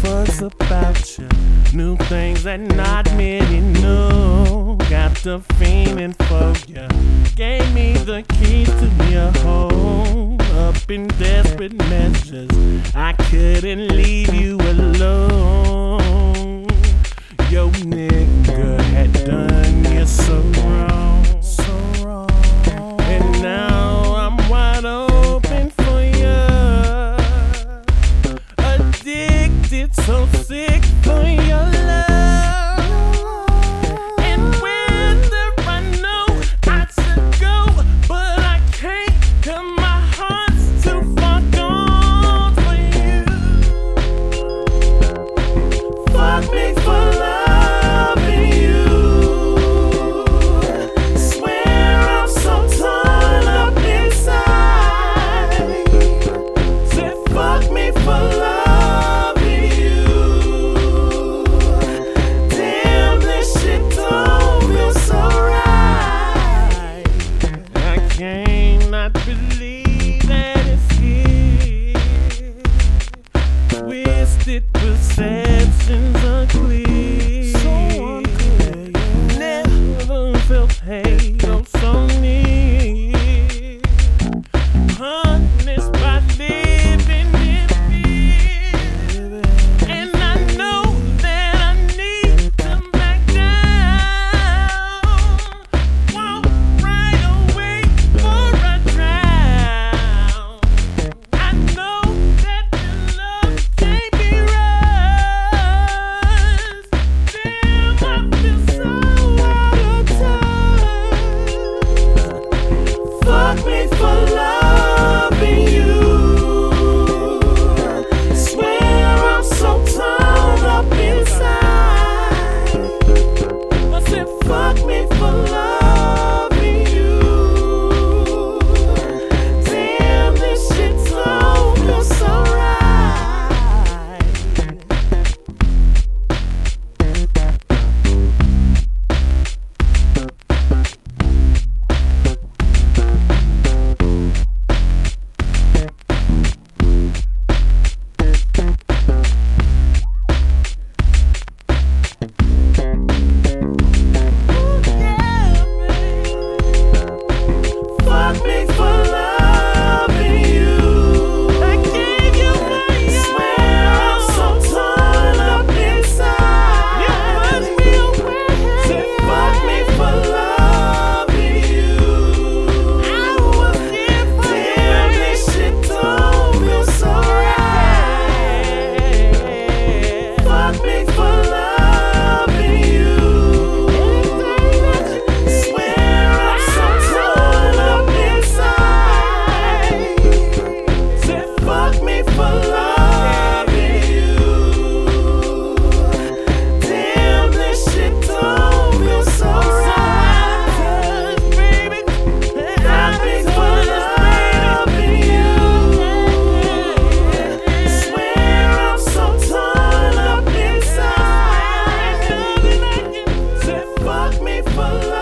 fuss about you. New things that not many knew. Got the feeling for you. Gave me the keys to your home. Up in desperate measures, I couldn't leave you alone. fuck me for love.